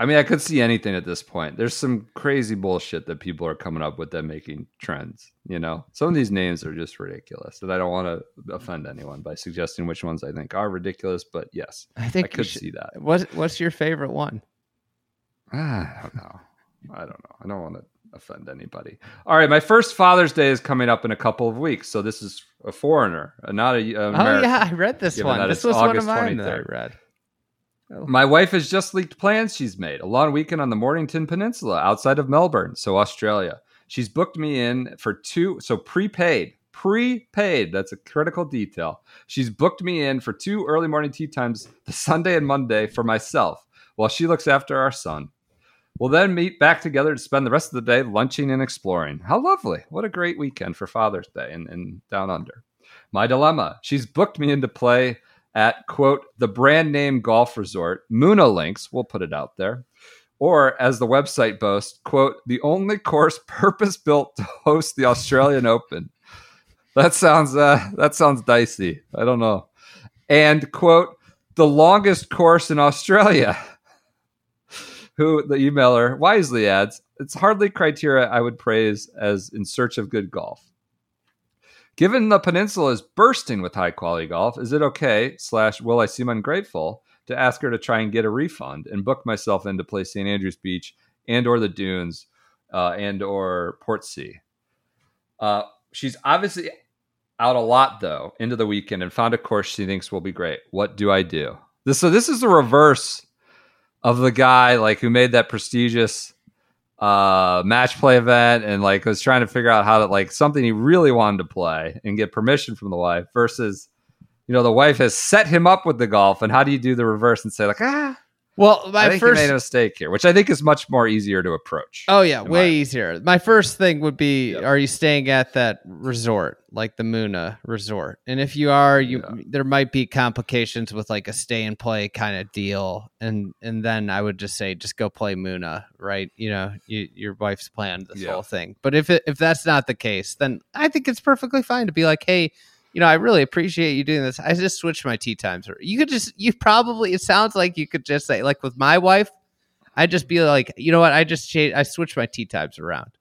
A: I mean, I could see anything at this point. There's some crazy bullshit that people are coming up with that making trends. You know, some of these names are just ridiculous, and I don't want to offend anyone by suggesting which ones I think are ridiculous. But yes,
B: I think I
A: could
B: should-
A: see that.
B: What's What's your favorite one?
A: Ah, I don't know. I don't know. I don't want to offend anybody. All right, my first Father's Day is coming up in a couple of weeks, so this is a foreigner, uh, not a. an
B: Oh yeah, I read this one. This was one
A: August
B: of mine that I
A: 23rd.
B: read.
A: My wife has just leaked plans she's made. A long weekend on the Mornington Peninsula outside of Melbourne, so Australia. She's booked me in for two, so prepaid, prepaid. That's a critical detail. She's booked me in for two early morning tee times, the Sunday and Monday, for myself, while she looks after our son. We'll then meet back together to spend the rest of the day lunching and exploring. How lovely. What a great weekend for Father's Day in, in Down Under. My dilemma she's booked me into play at, quote, the brand name golf resort, Moonah Links, we'll put it out there, or as the website boasts, quote, the only course purpose built to host the Australian Open. That sounds uh, that sounds dicey. I don't know. And quote, the longest course in Australia. Who the emailer wisely adds, it's hardly criteria I would praise as in search of good golf. Given the peninsula is bursting with high quality golf, is it okay, slash, will I seem ungrateful, to ask her to try and get a refund and book myself in to play St. Andrews Beach and or the Dunes uh, and or Portsea? Uh, she's obviously out a lot though into the weekend and found a course she thinks will be great. What do I do? This so this is the reverse of the guy like who made that prestigious uh match play event and like was trying to figure out how to like something he really wanted to play and get permission from the wife versus you know the wife has set him up with the golf and how do you do the reverse and say like ah
B: Well,
A: I
B: my
A: think
B: first
A: you made a mistake here which I think is much more easier to approach
B: Oh yeah, way
A: my-
B: easier. My first thing would be:
A: Yep.
B: Are you staying at that resort, like the Moonah Resort? And if you are, you
A: Yeah.
B: there might be complications with like a stay and play kind of deal. And and then I would just say, just go play Moonah, right? You know, you, your wife's planned this
A: Yeah.
B: whole thing. But if it, if that's not the case, then I think it's perfectly fine to be like, hey. You know, I really appreciate you doing this. I just switched my tee times. You could just, you probably, it sounds like you could just say, like with my wife, I'd just be like, you know what? I just changed, I switched my tee times around.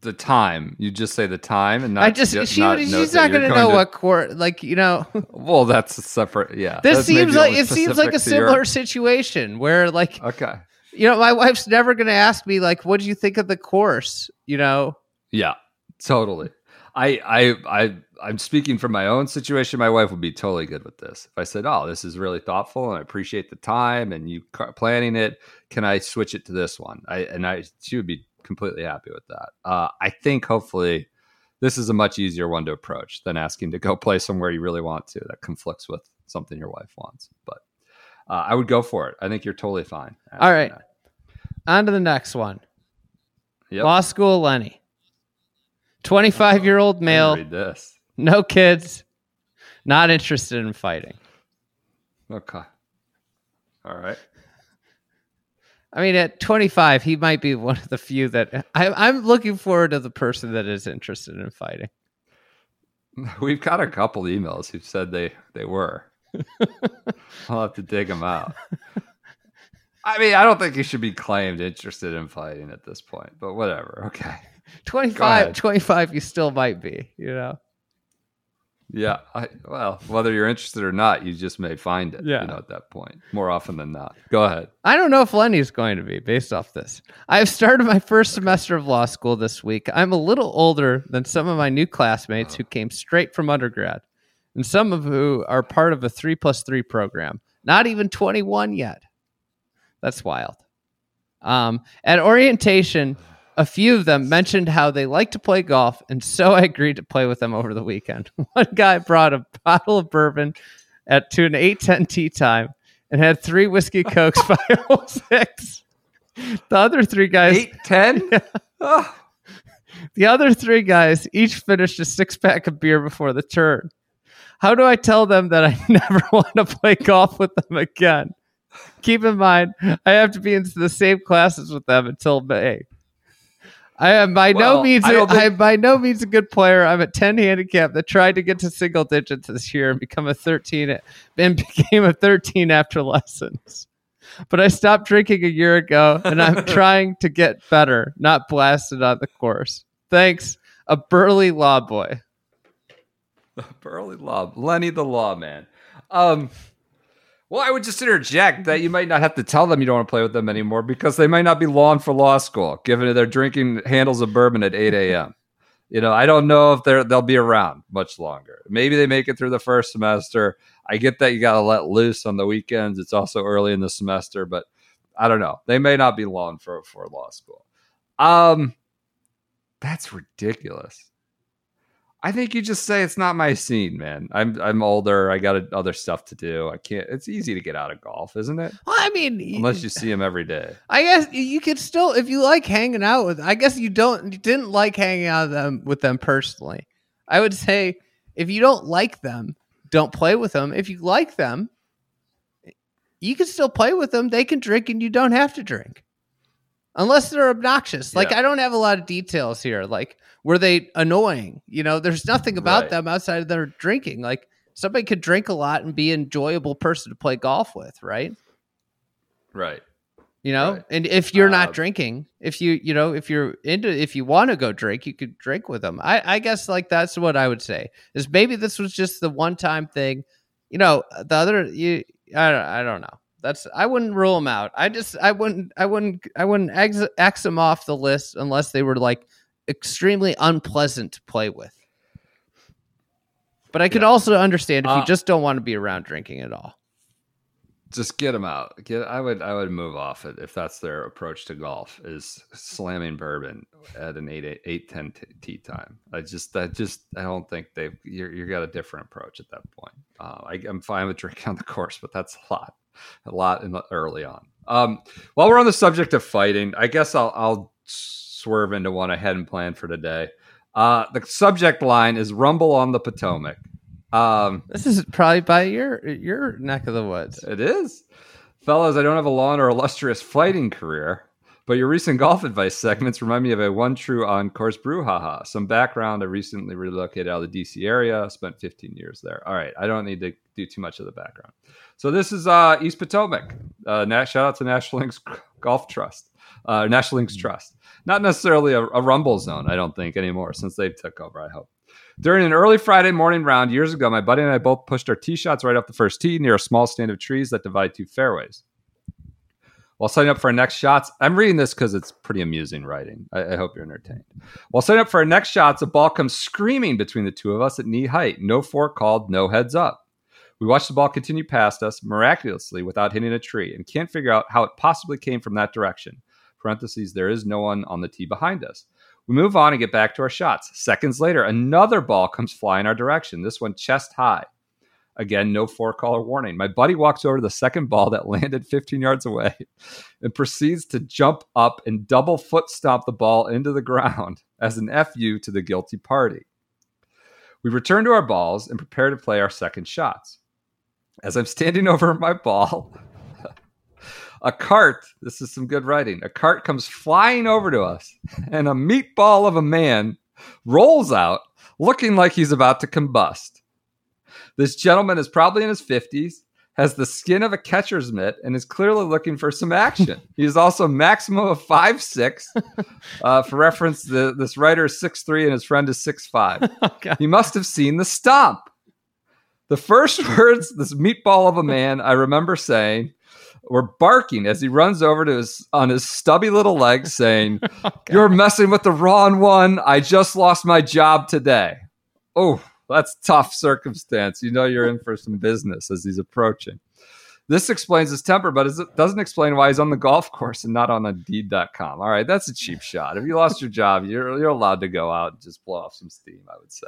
A: the time you just say the time and not
B: I just
A: ju-
B: she
A: not
B: she's not going to know what court like you know.
A: well that's a separate yeah
B: This seems like it seems like a
A: to your-
B: similar situation where like
A: okay
B: you know my wife's never going to ask me like what do you think of the course you know.
A: Yeah, totally. I I I I'm speaking from my own situation. My wife would be totally good with this. If I said, "Oh, this is really thoughtful, and I appreciate the time and you planning it," can I switch it to this one? I and I she would be completely happy with that. Uh, I think hopefully this is a much easier one to approach than asking to go play somewhere you really want to that conflicts with something your wife wants. But uh, I would go for it. I think you're totally fine.
B: All right,
A: that.
B: On to the next one.
A: Yep.
B: Law school Lenny. 25 year old male,
A: Read this.
B: no kids, not interested in fighting.
A: Okay. All right.
B: I mean, at 25, he might be one of the few that I, I'm looking forward to the person that is interested in fighting.
A: We've got a couple emails who said they they were. I'll have to dig them out. I mean, I don't think you should be claimed interested in fighting at this point, but whatever. Okay.
B: 25, 25, you still might be, you know?
A: Yeah. I, well, whether you're interested or not, you just may find it.
B: Yeah.
A: You know, at that point, more often than not. Go ahead.
B: I don't know if Lenny's going to be based off this. I've started my first semester of law school this week. I'm a little older than some of my new classmates who came straight from undergrad, and some of who are part of a three plus three program. Not even 21 yet. That's wild. Um, at orientation, a few of them mentioned how they like to play golf, and so I agreed to play with them over the weekend. One guy brought a bottle of bourbon at to an 8:10 tee time and had three whiskey cokes by hole 06. The other three guys,
A: Eight, ten? Oh,
B: the other three guys each finished a six pack of beer before the turn. How do I tell them that I never want to play golf with them again? Keep in mind, I have to be into the same classes with them until May. I am by no means
A: I
B: a,
A: think-
B: I am by no means a good player. I'm a 10 handicap that tried to get to single digits this year and become a 13 and became a 13 after lessons. But I stopped drinking a year ago and I'm trying to get better, not blasted on the course. Thanks, a burly law boy.
A: Burley Law, Lenny the Lawman. Um, well, I would just interject that you might not have to tell them you don't want to play with them anymore because they might not be long for law school, given that they're drinking handles of bourbon at 8 a.m. You know, I don't know if they're they'll be around much longer. Maybe they make it through the first semester. I get that you got to let loose on the weekends. It's also early in the semester, but I don't know. They may not be long for for law school. Um, that's ridiculous. I think you just say it's not my scene, man. I'm I'm older. I got other stuff to do. I can't. It's easy to get out of golf, isn't it?
B: Well, I mean,
A: Unless you see him every day.
B: I guess you could still, if you like hanging out with. I guess you don't, you didn't like hanging out with them with them personally. I would say if you don't like them, don't play with them. If you like them, you can still play with them. They can drink, and you don't have to drink, unless they're obnoxious. Like
A: Yeah.
B: I don't have a lot of details here. Like were they annoying? You know, there's nothing about
A: Right.
B: them outside of their drinking. Like somebody could drink a lot and be an enjoyable person to play golf with, right?
A: Right.
B: you know
A: Right.
B: and if you're
A: Uh,
B: not drinking if you you know if you're into if you want to go drink you could drink with them i i guess like that's what i would say is maybe this was just the one time thing you know the other you i don't, I don't know that's i wouldn't rule them out i just i wouldn't i wouldn't i wouldn't ex, x them off the list unless they were like extremely unpleasant to play with but i could
A: Yeah.
B: also understand if you
A: Uh,
B: just don't want to be around drinking at all
A: Just get them out. Get. I would. I would move off it if that's their approach to golf is slamming bourbon at an eight eight, eight ten t- tee time. I just. I just. I don't think they've. You're, you got a different approach at that point. Uh, I, I'm fine with drinking on the course, but that's a lot. A lot in the, early on. Um, while we're on the subject of fighting, I guess I'll, I'll swerve into one I hadn't planned for today. Uh, the subject line is "Rumble on the Potomac." Um,
B: this is probably by your your neck of the woods
A: it is. Fellows, I don't have a long or illustrious fighting career, but your recent golf advice segments remind me of a one true on course brouhaha. Some background I recently relocated out of the DC area, spent 15 years there. All right, I don't need to do too much of the background. So this is uh, East Potomac. Uh, shout out to National Links Golf Trust, uh, National Links Trust. Not necessarily a, a rumble zone, I don't think anymore since they took over. I hope. During an early Friday morning round years ago, my buddy and I both pushed our tee shots right off the first tee near a small stand of trees that divide two fairways. While setting up for our next shots, I'm reading this because it's pretty amusing writing. I, I hope you're entertained. While setting up for our next shots, a ball comes screaming between the two of us at knee height. No fork called, no heads up. We watch the ball continue past us miraculously without hitting a tree and can't figure out how it possibly came from that direction. Parentheses, there is no one on the tee behind us. We move on and get back to our shots. Seconds later, another ball comes flying our direction, this one chest high. Again, no fore caller warning. My buddy walks over to the second ball that landed 15 yards away and proceeds to jump up and double foot stomp the ball into the ground as an FU to the guilty party. We return to our balls and prepare to play our second shots. As I'm standing over my ball, a cart, this is some good writing, a cart comes flying over to us, and a meatball of a man rolls out looking like he's about to combust. This gentleman is probably in his 50s, has the skin of a catcher's mitt, and is clearly looking for some action. he is also a maximum of 5'6. Uh, for reference, the, this writer is 6'3 and his friend is 6'5.
B: Okay.
A: He must have seen the stomp. The first words this meatball of a man I remember saying were barking as he runs over to his on his stubby little legs, saying, "You're messing with the wrong one. I just lost my job today." Oh, that's tough circumstance. You know you're in for some business as he's approaching. This explains his temper, but it doesn't explain why he's on the golf course and not on Indeed.com. All right, that's a cheap shot. If you lost your job, you're you're allowed to go out and just blow off some steam. I would say.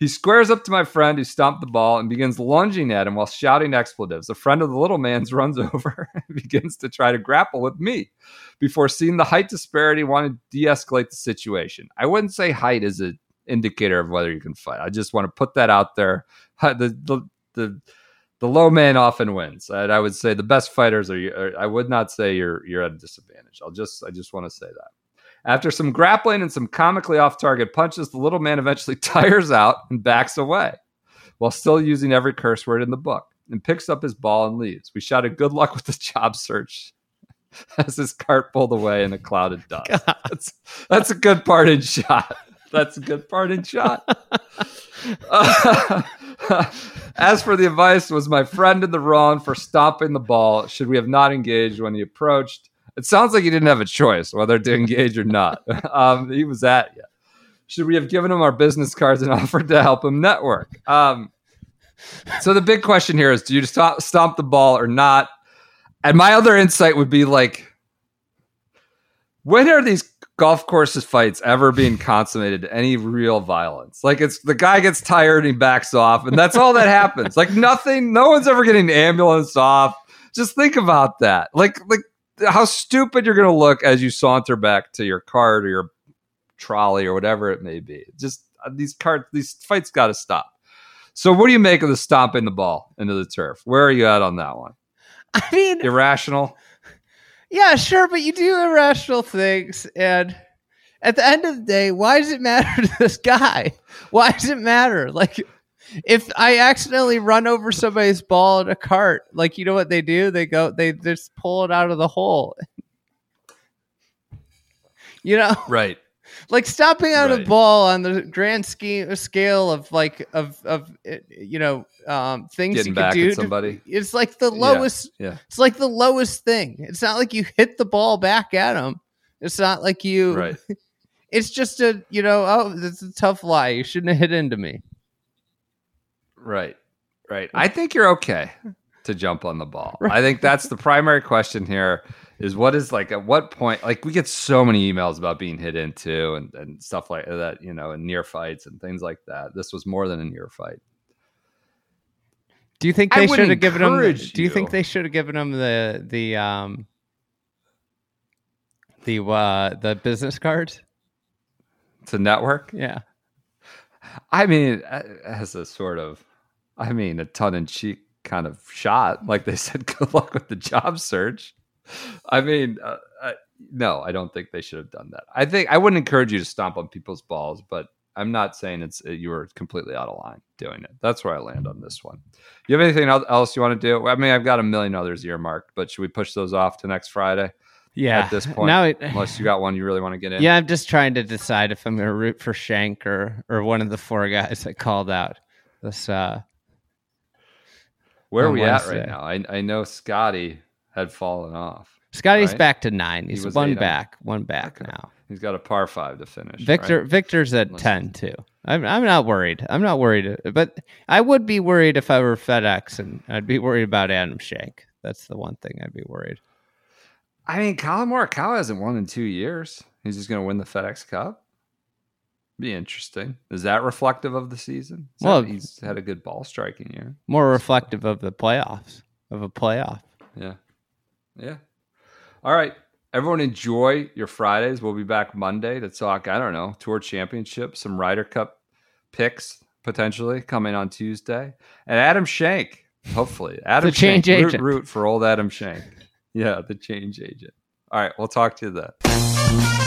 A: He squares up to my friend who stomped the ball and begins lunging at him while shouting expletives. A friend of the little man's runs over and begins to try to grapple with me before seeing the height disparity, want to de escalate the situation. I wouldn't say height is an indicator of whether you can fight. I just want to put that out there. The, the, the, the low man often wins. And I would say the best fighters are, are. I would not say you're you're at a disadvantage. I'll just I just want to say that. After some grappling and some comically off target punches, the little man eventually tires out and backs away while still using every curse word in the book and picks up his ball and leaves. We shouted good luck with the job search as his cart pulled away in a cloud of dust. That's, that's a good parting shot. That's a good parting shot. Uh, as for the advice, was my friend in the wrong for stopping the ball? Should we have not engaged when he approached? It sounds like he didn't have a choice whether to engage or not. Um, he was at you. Should we have given him our business cards and offered to help him network? Um, so the big question here is: Do you stop, stomp the ball or not? And my other insight would be like, when are these golf courses fights ever being consummated to any real violence. Like it's the guy gets tired and he backs off, and that's all that happens. Like nothing, no one's ever getting ambulance off. Just think about that. Like like how stupid you're gonna look as you saunter back to your cart or your trolley or whatever it may be. Just uh, these cart these fights got to stop. So what do you make of the stomping the ball into the turf? Where are you at on that one?
B: I mean,
A: Irrational.
B: Yeah, sure, but you do irrational things, and at the end of the day, why does it matter to this guy? Why does it matter? Like, if I accidentally run over somebody's ball in a cart, like you know what they do? They go, they just pull it out of the hole. You know,
A: Right.
B: Like stopping out a ball on the grand scheme scale of like of of uh, you know um things
A: Getting
B: you could do
A: at
B: to-
A: somebody.
B: it's like the lowest
A: yeah.
B: it's like the lowest thing it's not like you hit the ball back at him it's not like you
A: Right.
B: it's just a you know oh it's a tough lie you shouldn't have hit into me
A: Right. Right. I think you're okay to jump on the ball. I think that's the primary question here is what is like at what point like we get so many emails about being hit into and, and stuff like that, you know, and near fights and things like that. This was more than a near fight.
B: do you think they should have given him the, do you think they should have given him the the um the uh the business cards
A: To network,
B: yeah
A: I mean, as a sort of, I mean, a tongue in cheek kind of shot. Like they said, good luck with the job search. I mean, uh, I, no, I don't think they should have done that. I think I wouldn't encourage you to stomp on people's balls, but I'm not saying it's uh, you were completely out of line doing it. That's where I land on this one. You have anything else you want to do? I mean, I've got a million others earmarked, but should we push those off to next Friday?
B: yeah
A: At this point,
B: now it,
A: unless you got one you really want to get in.
B: Yeah, I'm just trying to decide if I'm going to root for Schenk or or one of the four guys that called out this. uh
A: Where are we at right now? I, I know Scottie had fallen off.
B: Scottie's
A: Right.
B: back to nine. He's
A: was
B: one
A: on-
B: back, one back
A: Okay.
B: now.
A: He's got a par five to finish.
B: Viktor
A: right?
B: Viktor's at
A: Let's-
B: ten too. I'm I'm not worried. I'm not worried, but I would be worried if I were FedEx, and I'd be worried about Adam Schenk. That's the one thing I'd be worried.
A: I mean, Collin Morikawa hasn't won in two years. He's just going to win the FedEx Cup. Be interesting. Is that reflective of the season? Is
B: Well-
A: he's had a good ball striking year.
B: More reflective of the playoffs of a playoff.
A: Yeah, yeah. All right, everyone, enjoy your Fridays. We'll be back Monday to talk. I don't know tour championship, some Ryder Cup picks potentially coming on Tuesday, and Adam Schenk. Hopefully, Adam the
B: change
A: Schenk. Root,
B: agent.
A: root for old Adam Schenk. Yeah, the change agent. All right, we'll talk to you then.